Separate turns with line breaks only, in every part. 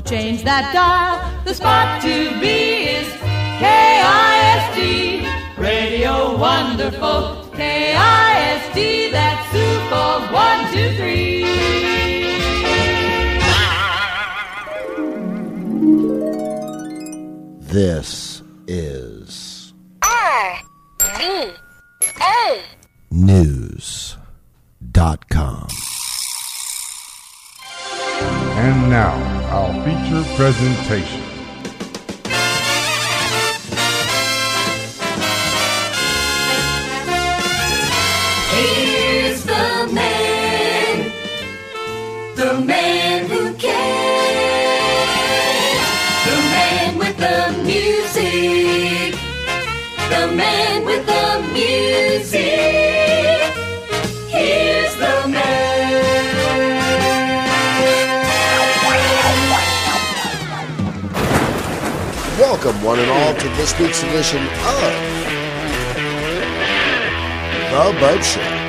to change that dial. The spot to be is KISD. Radio Wonderful. KISD, that's super. One, two, three.
This
presentation.
Welcome, one and all, to this week's edition of The Bub Show.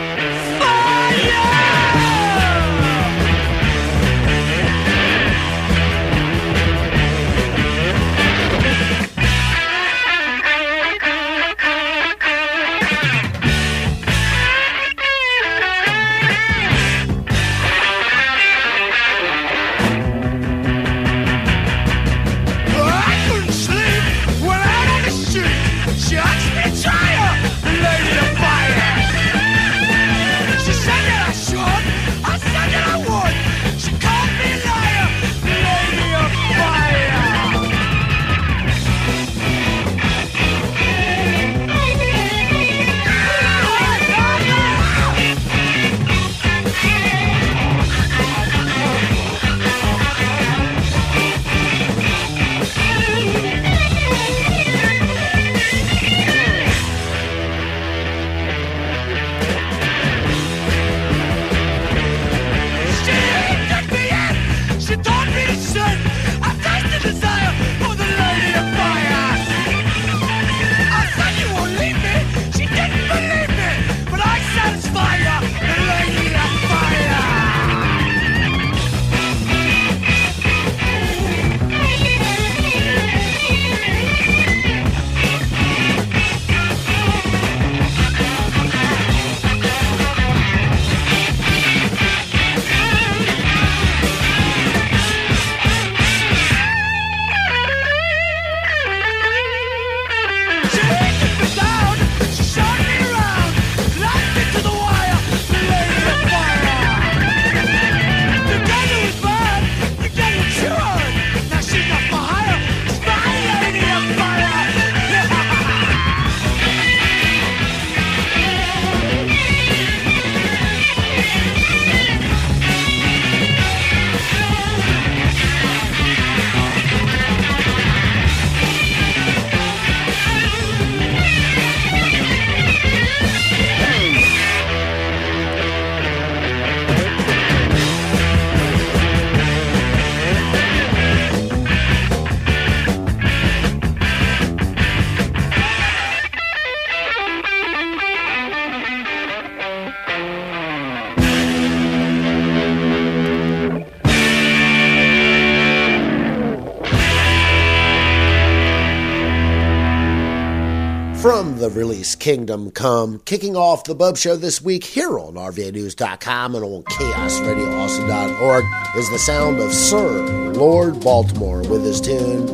From the release Kingdom Come, kicking off the Bub Show this week here on RVANews.com and on ChaosRadioAustin.org is the sound of Sir Lord Baltimore with his tune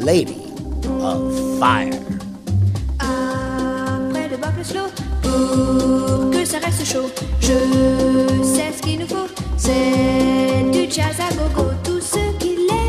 Lady of Fire.
Après le l'eau, pour que ça reste chaud, je sais ce qu'il nous faut, c'est du jazz à gogo. Tous ceux qui l'aiment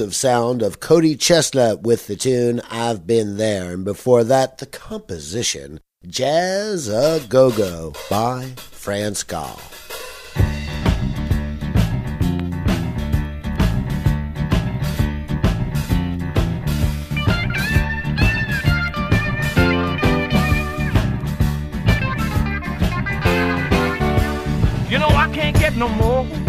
Of sound of Cody Chesnutt with the tune I've Been There, and before that, the composition Jazz A Go Go by France Gall.
You know, I can't get no more.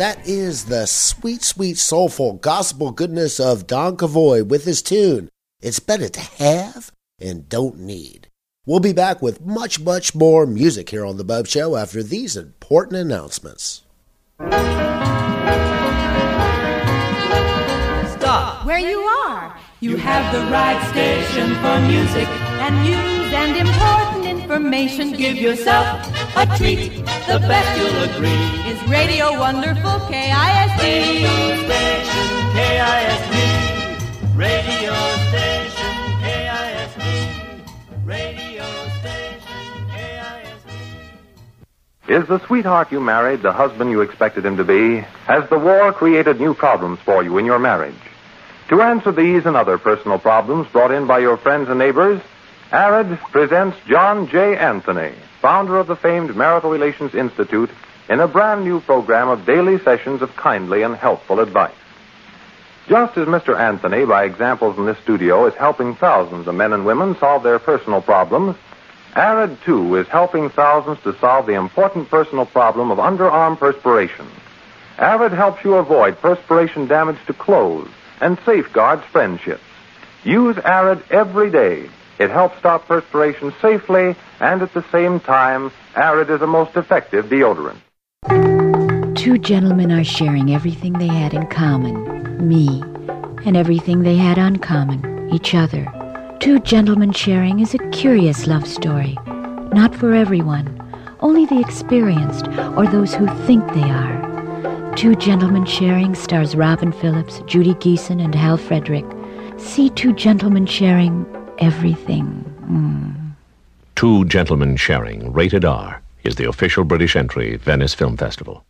That is the
sweet, sweet, soulful gospel goodness of Don Covay with his tune, It's Better to Have and Don't Need. We'll be back with much, much more music here on The Bub Show after these important announcements.
Stop where you are. You have the right station for music and news and important information. Give yourself a treat. The best you'll agree is Radio Wonderful KISD.
station KISD. Radio station KISD. Radio station KISD.
Is the sweetheart you married the husband you expected him to be? Has the war created new problems for you in your marriage? To answer these and other personal problems brought in by your friends and neighbors, Arrid presents John J. Anthony, founder of the famed Marital Relations Institute, in a brand new program of daily sessions of kindly and helpful advice. Just as Mr. Anthony, by examples in this studio, is helping thousands of men and women solve their personal problems, Arrid, too, is helping thousands to solve the important personal problem of underarm perspiration. Arrid helps you avoid perspiration damage to clothes and safeguards friendships. Use Arrid every day. It helps stop perspiration safely, and at the same time, Arrid is a most effective deodorant.
Two gentlemen are sharing everything they had in common me, and everything they had uncommon each other. Two gentlemen sharing is a curious love story. Not for everyone, only the experienced or those who think they are. Two Gentlemen Sharing stars Robin Phillips, Judy Geeson, and Hal Frederick. See Two Gentlemen Sharing everything. Mm.
Two Gentlemen Sharing, rated R, is the official British entry, Venice Film Festival.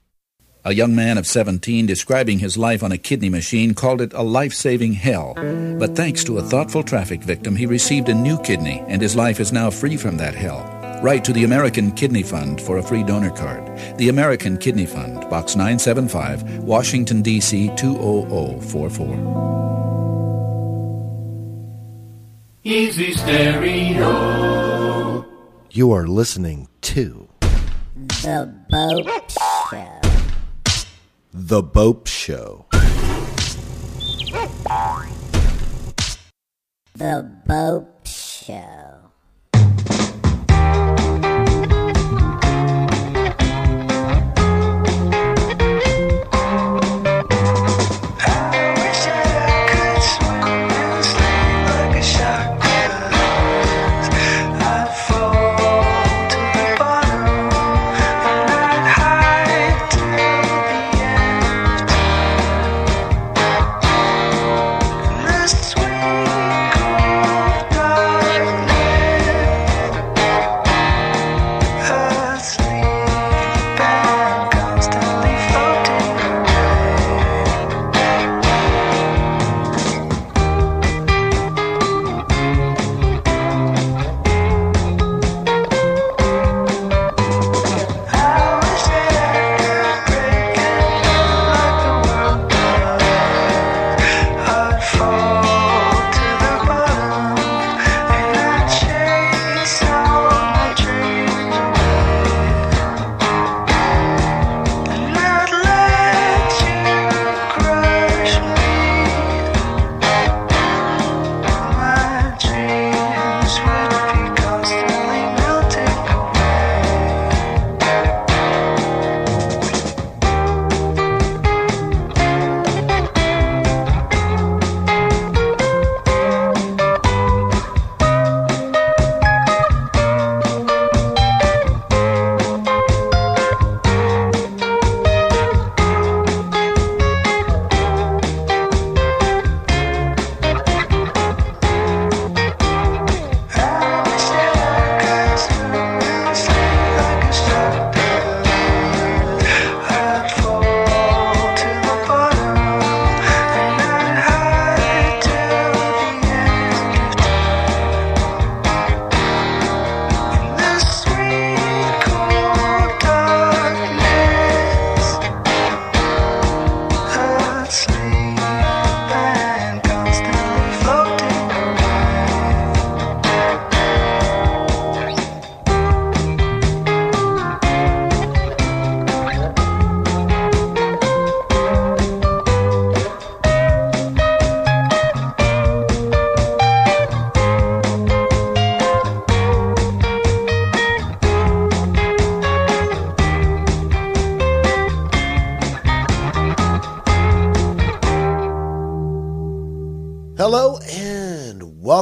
A young man of 17 describing his life on a kidney machine called it a life saving hell. But thanks to a thoughtful traffic victim, he received a new kidney, and his life is now free from that hell. Write to the American Kidney Fund for a free donor card. The American Kidney Fund, Box 975, Washington, D.C. 20044.
Easy Stereo.
You are listening to
The Bope Show.
The Bope Show.
The Boat Show.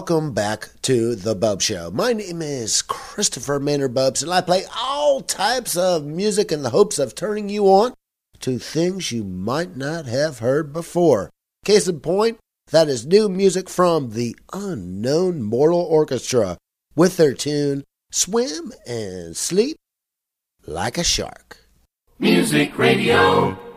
Welcome back to the Bub Show. My name is Christopher Maynard Bubs, and I play all types of music in the hopes of turning you on to things you might not have heard before. Case in point, that is new music from the Unknown Mortal Orchestra with their tune Swim and Sleep Like a Shark.
Music Radio.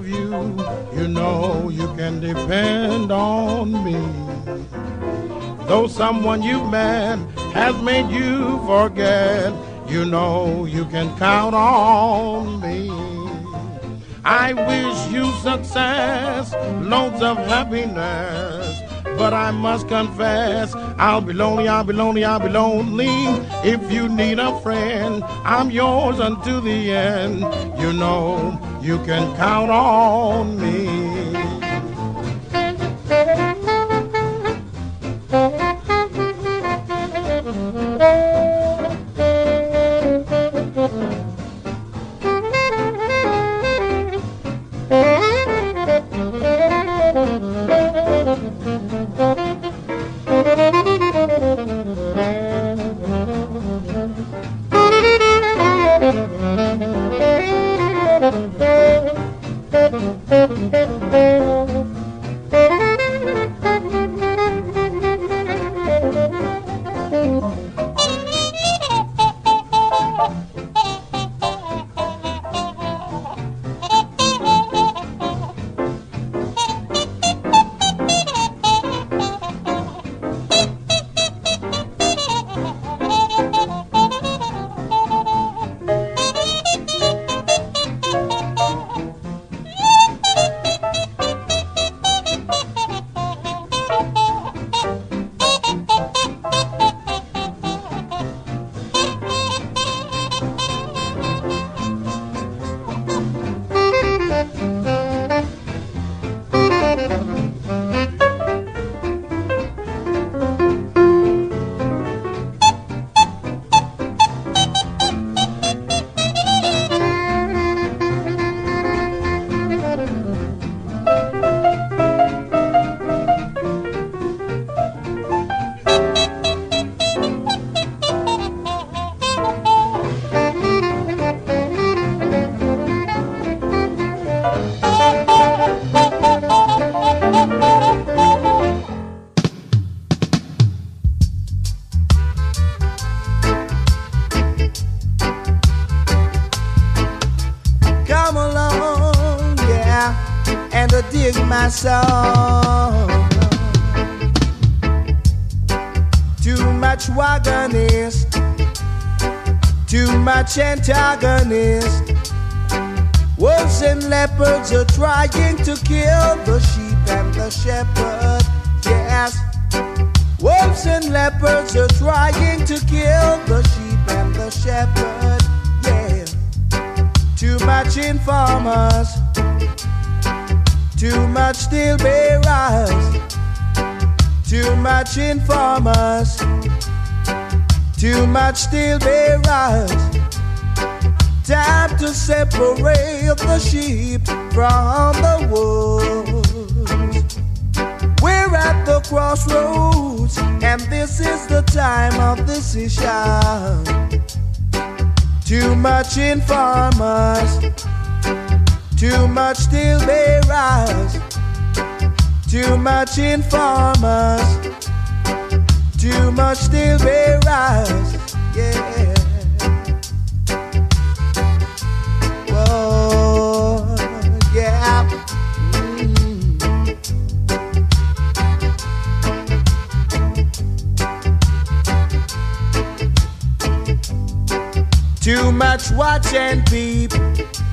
You. You know you can depend on me. Though someone you've met has made you forget, you know you can count on me. I wish you success, loads of happiness. But I must confess, I'll be lonely, I'll be lonely, I'll be lonely. If you need a friend, I'm yours until the end. You know you can count on me.
antagonist. Wolves and leopards are trying to kill the sheep and the shepherd. Yes. Wolves and leopards are trying to kill the sheep and the shepherd. Yeah. Too much informers. Too much steel bearers. Too much informers. Too much steel bearers. Time to separate the sheep from the wolves. We're at the crossroads, and this is the time of decision. Too much informers, too much still steel bearers, too much informers, too much steel bearers, yeah. Yeah. Yeah Too much watch and peep.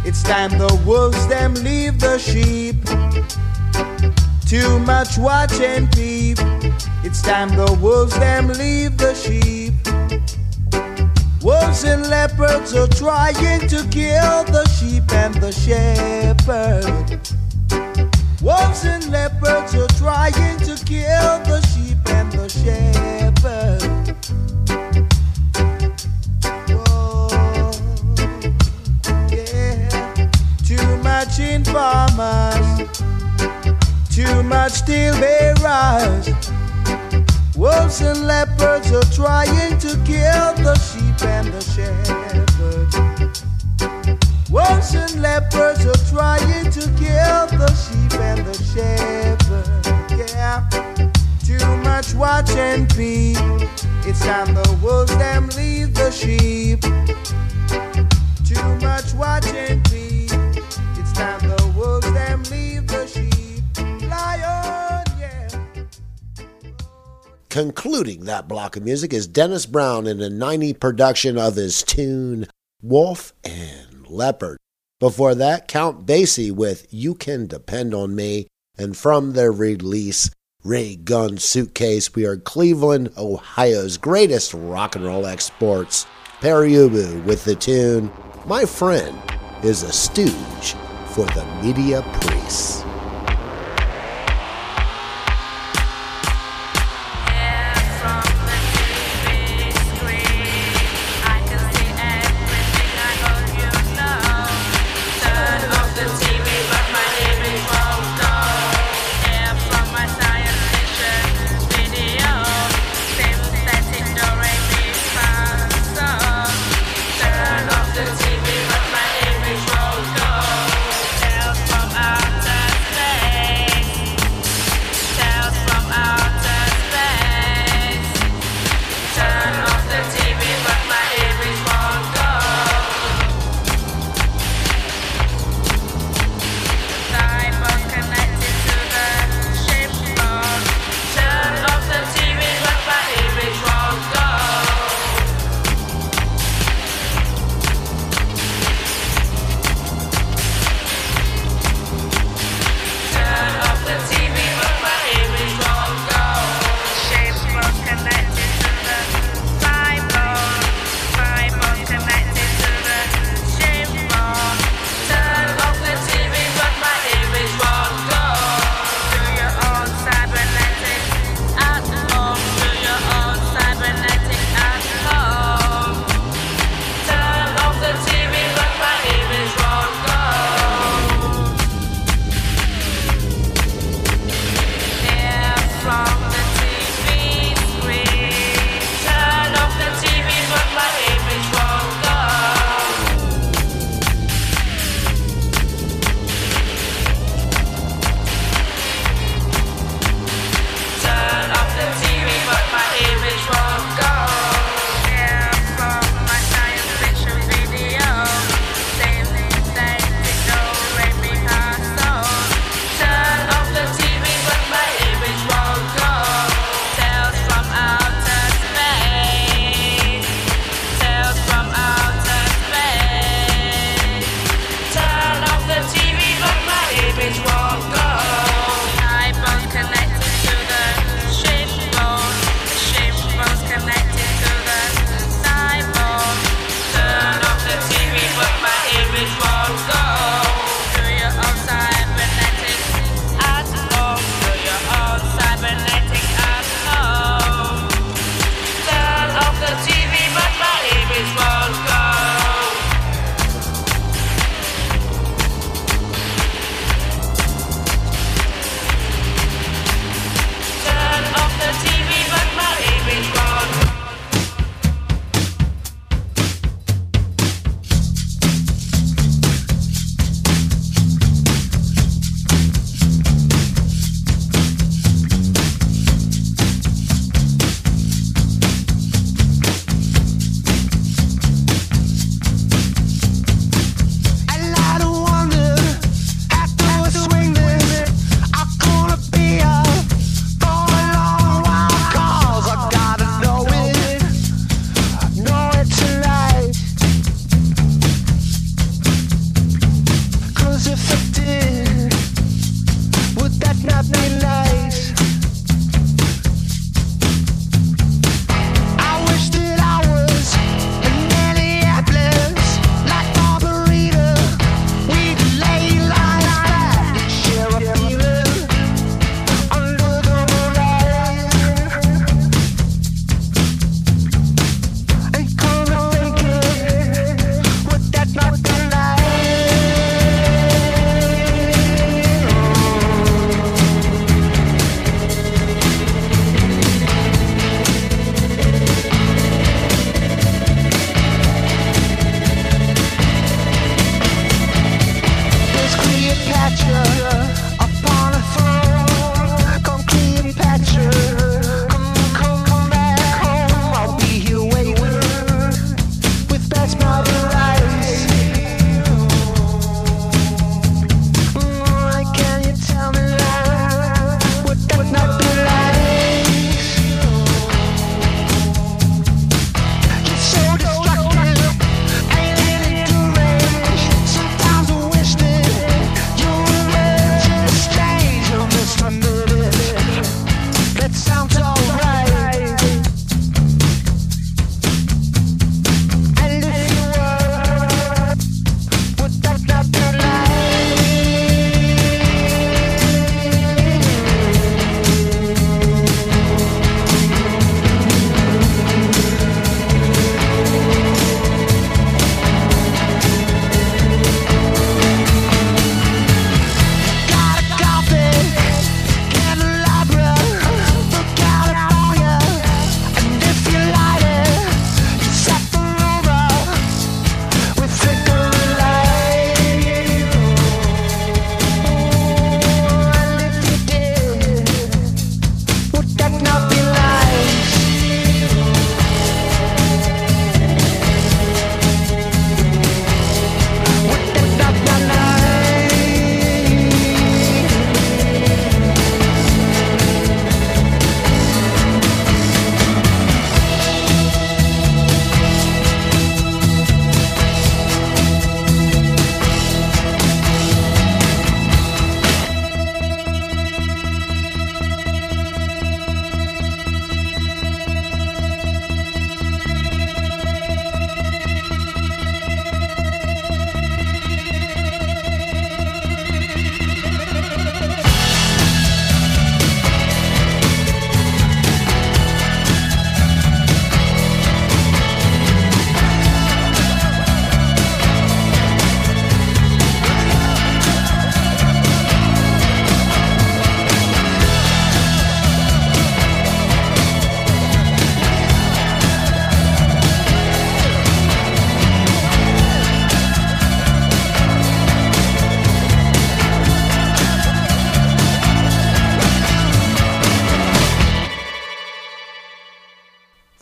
It's time the wolves them leave the sheep. Too much watch and peep. It's time the wolves them leave the sheep. Wolves and leopards are trying to kill the sheep and the shepherd. Wolves and leopards are trying to kill the sheep and the shepherd. Informers, too much steel bearers. Wolves and leopards are trying to kill the sheep and the shepherd. Wolves and leopards are trying to kill the sheep and the shepherd. Yeah, too much watch and peep. It's time the wolves them leave the sheep. Too much watch and peep. It's time
Concluding that block of music is Dennis Brown in a 90 production of his tune Wolf and Leopard. Before that, Count Basie with You Can Depend on Me. And from their release, Ray Gun Suitcase, we are Cleveland, Ohio's greatest rock and roll exports. Pere Ubu with the tune My Friend is a Stooge for the Media Priests.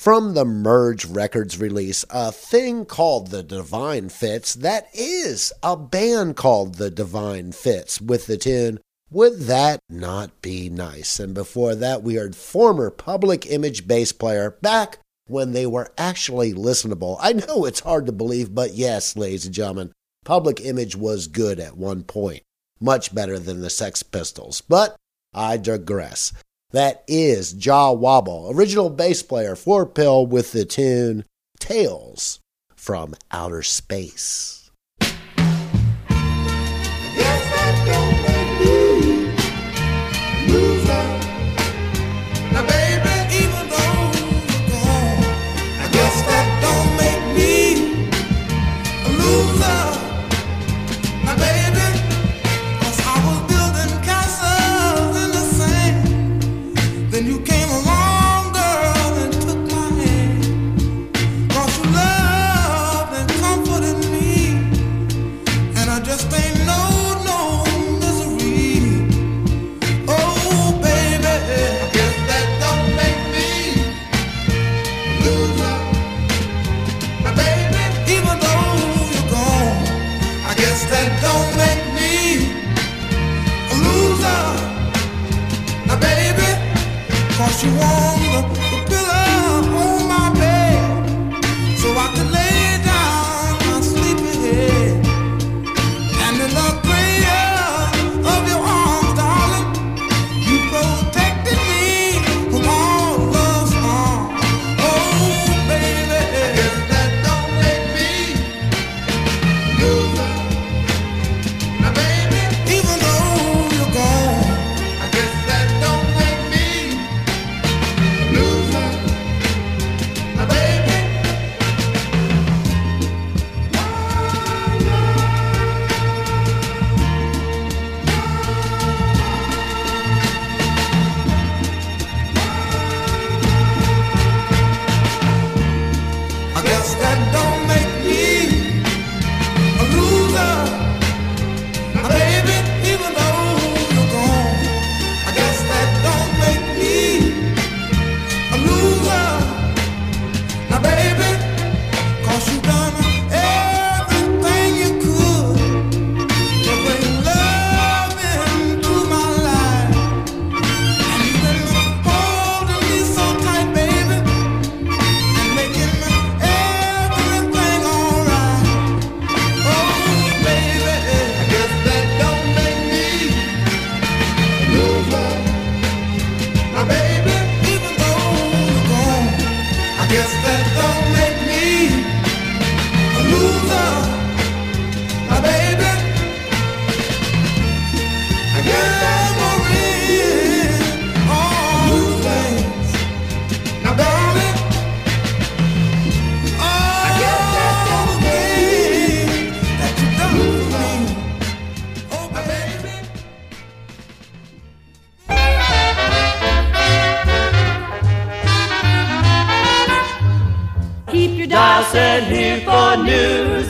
From the Merge Records release, A Thing Called The Divine Fits, that is a band called The Divine Fits, with the tune Would That Not Be Nice? And before that, we heard former Public Image bass player back when they were actually listenable. I know it's hard to believe, but yes, ladies and gentlemen, Public Image was good at one point, much better than the Sex Pistols. But I digress. That is Jah Wobble, original bass player for PiL with the tune Tales from Outer Space.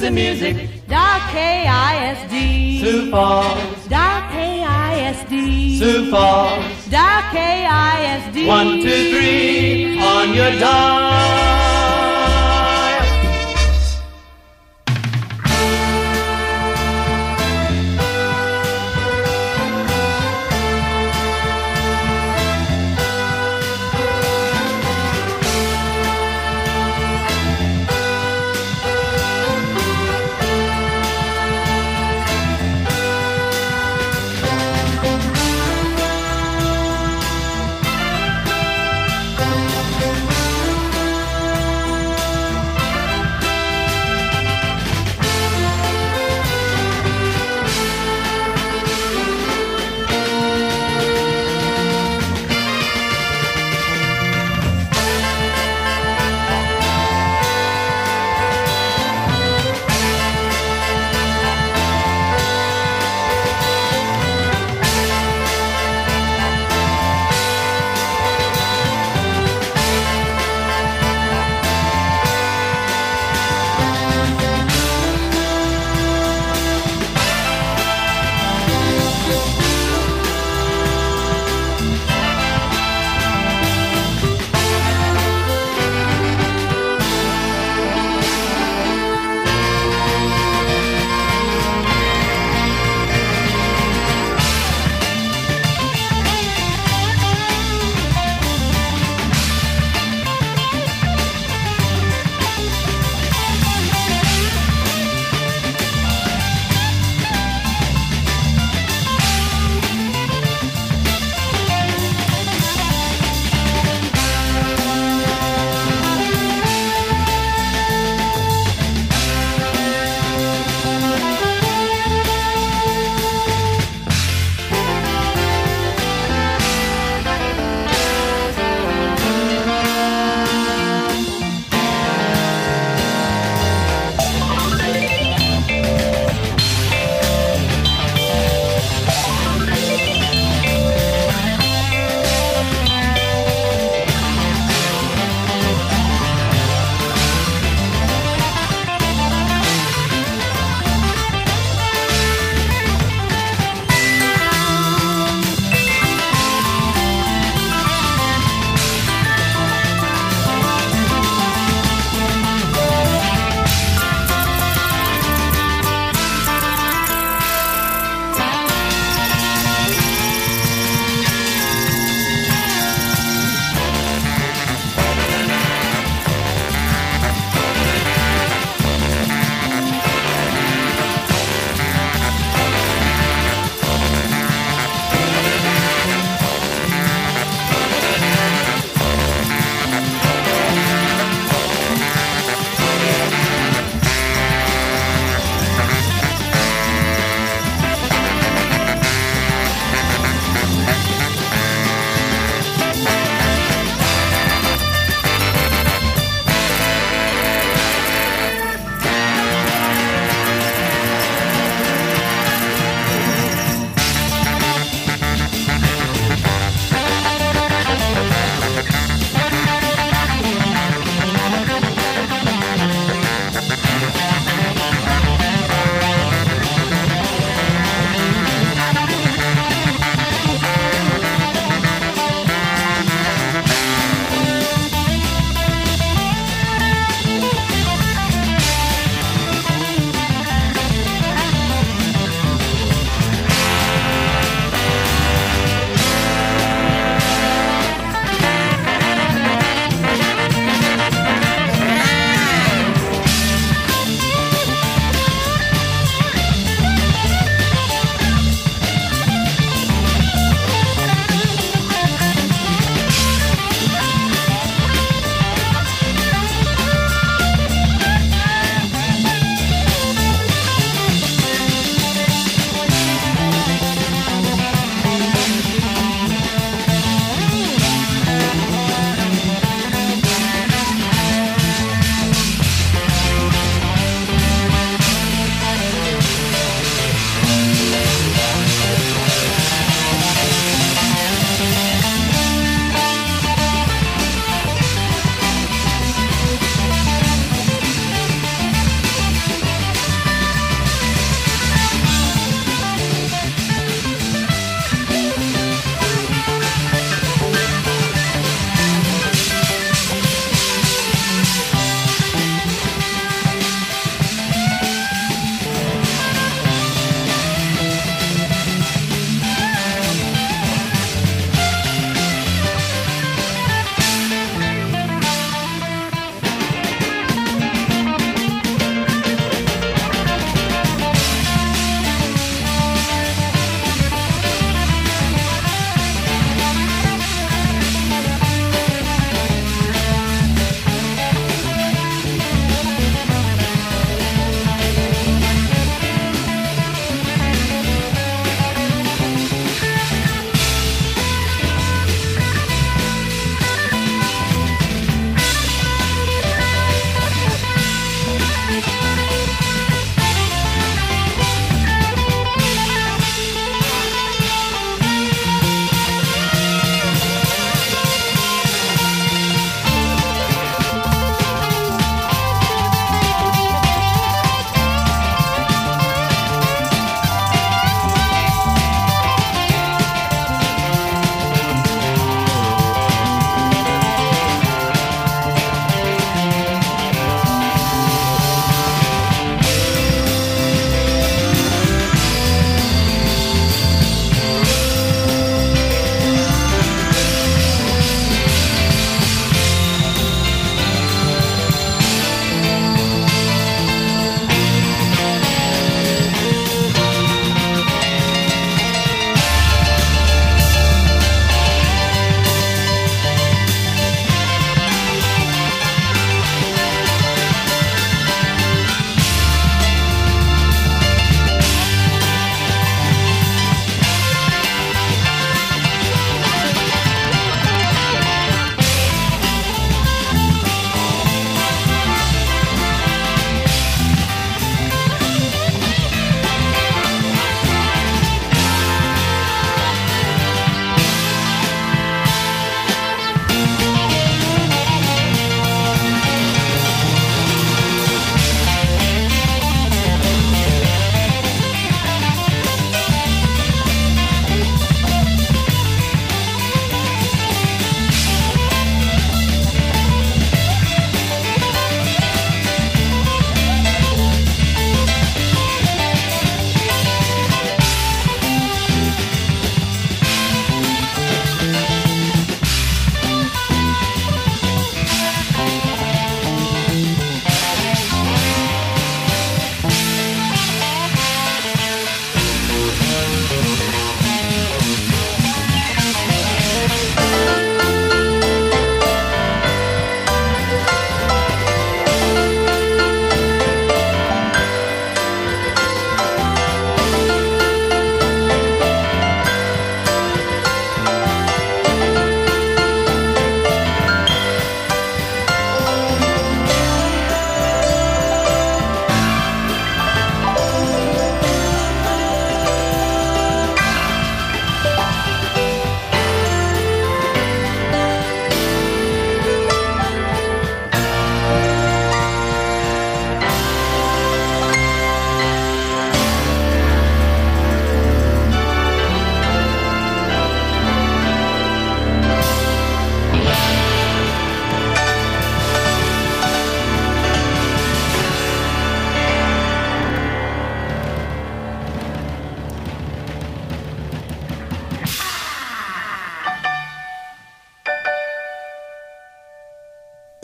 the
music. Doc K-I-S-D. Sioux
Falls.
Doc K-I-S-D. Sioux
Falls.
Doc K-I-S-D. One,
two, three,
on
your dog.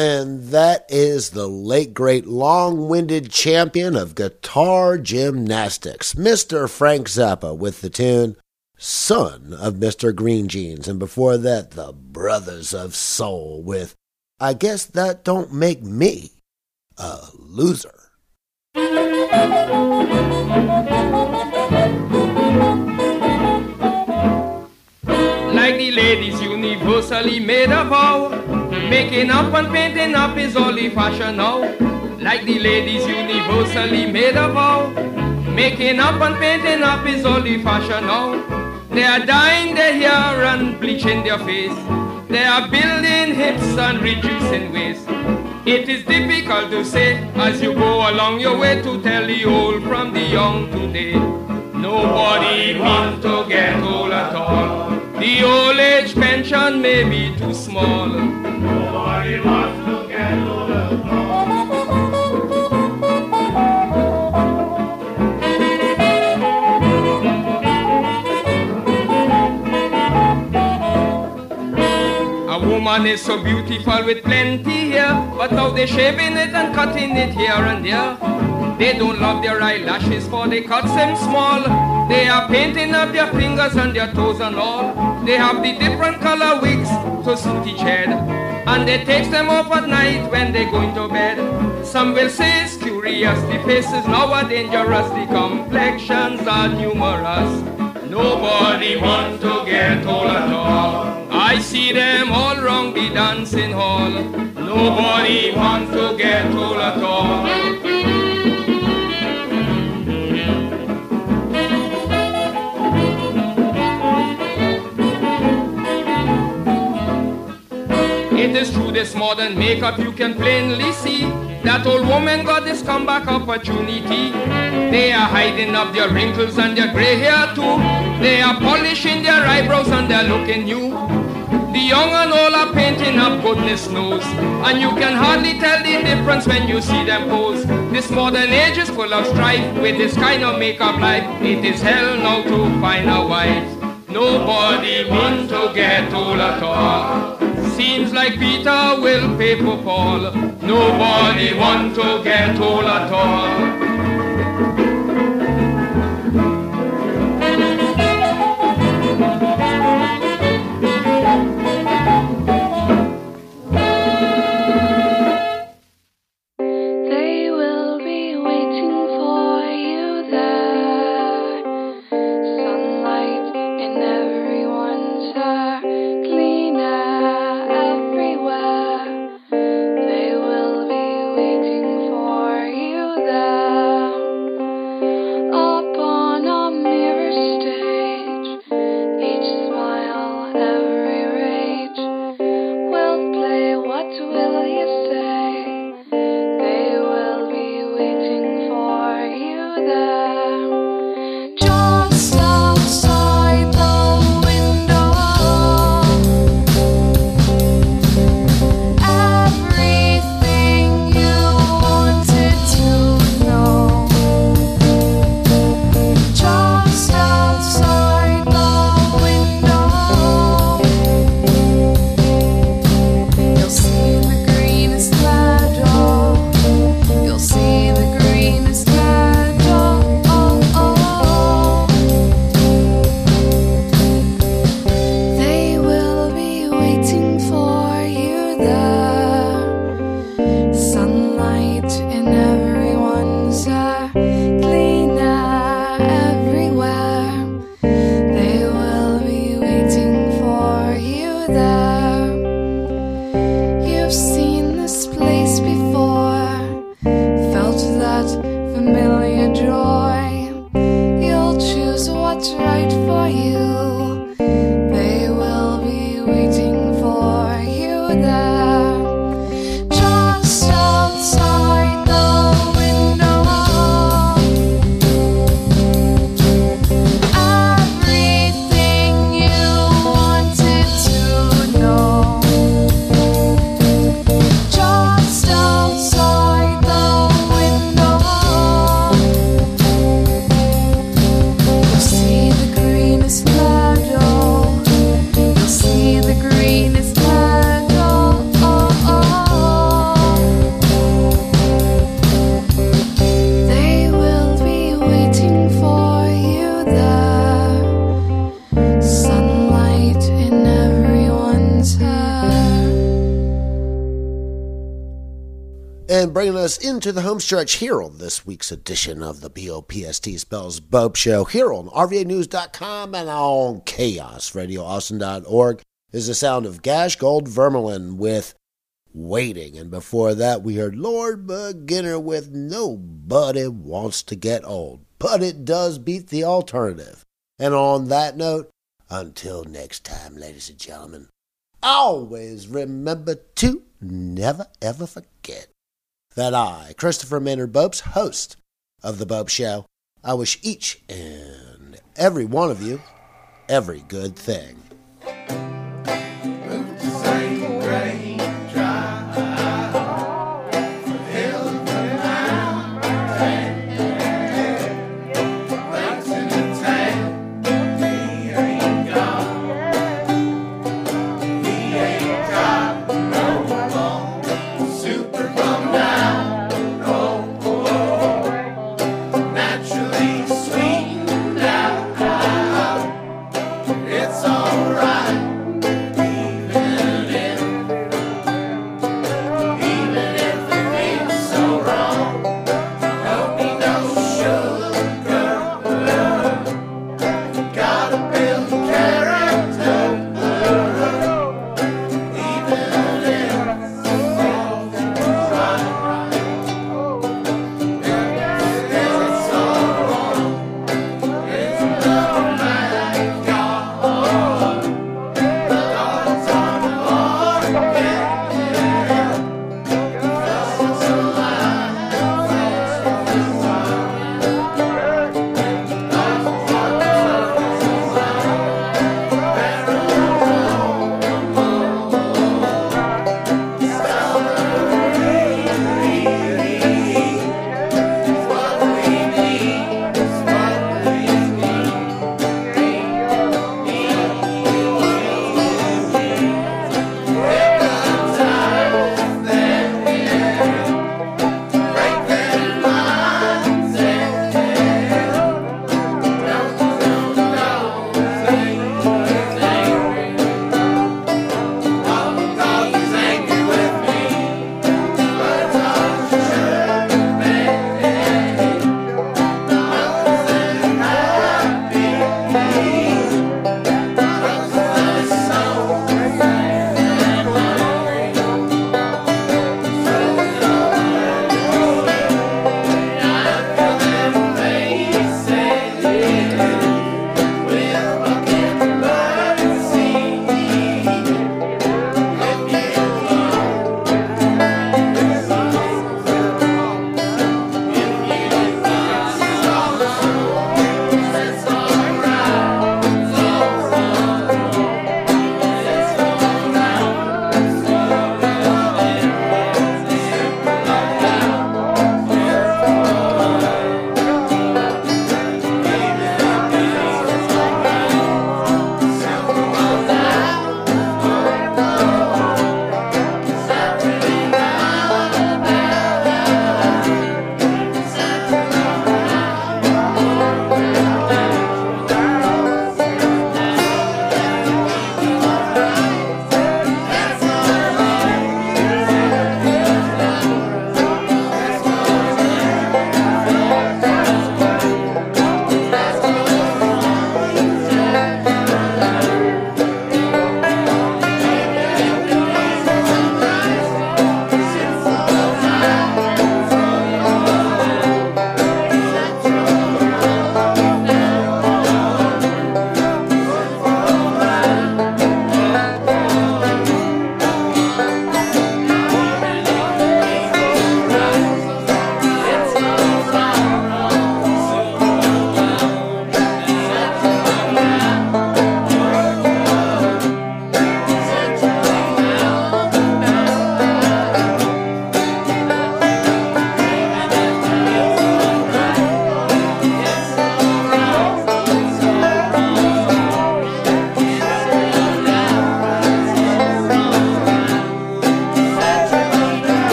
And that is the late great long winded champion of guitar gymnastics, Mr. Frank Zappa, with the tune Son of Mr. Green Genes. And before that, the Brothers of Soul with I Guess That Don't Make Me a Loser.
Like the ladies universally made a vow, making up and painting up is only fashion now. Like the ladies universally made a vow, making up and painting up is only fashion now. They are dyeing their hair and bleaching their face. They are building hips and reducing waist. It is difficult to say as you go along your way to tell the old from the young today. Nobody means to get old at all. The old age pension may be too small. Nobody wants to get old at all. A woman is so beautiful with plenty hair, but now they're shaving it and cutting it here and there. They don't love their eyelashes for they cut them small. They are painting up their fingers and their toes and all. They have the different color wigs to suit each head. And they take them off at night when they go into bed. Some will say it's curious, the faces now are dangerous, the complexions are numerous. Nobody want to get old at all. I see them all round the dancing hall. Nobody want to get It is true this modern makeup you can plainly see that old woman got this comeback opportunity. They are hiding up their wrinkles and their gray hair too. They are polishing their eyebrows and they're looking new. The young and old are painting up goodness knows. And you can hardly tell the difference when you see them pose. This modern age is full of strife with this kind of makeup life. It is hell now to find a wife. Nobody mean to get old at all. Seems like Peter will pay for Paul. Nobody want to get old at all.
Us the home stretch here on this week's edition of the BOPST Spells Bope Show here on RVAnews.com and on ChaosRadioAustin.org is the sound of Gash Gold Vermelin with Waiting. And before that, we heard Lord Beginner with Nobody Wants to Get Old, but it does beat the alternative. And on that note, until next time, ladies and gentlemen, always remember to never ever forget that I, Christopher Maynard Bopes, host of The Bope Show, I wish each and every one of you every good thing.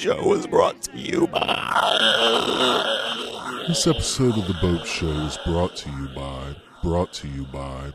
Show was brought to you by.
This episode of The Boat Show is brought to you by. Brought to you by.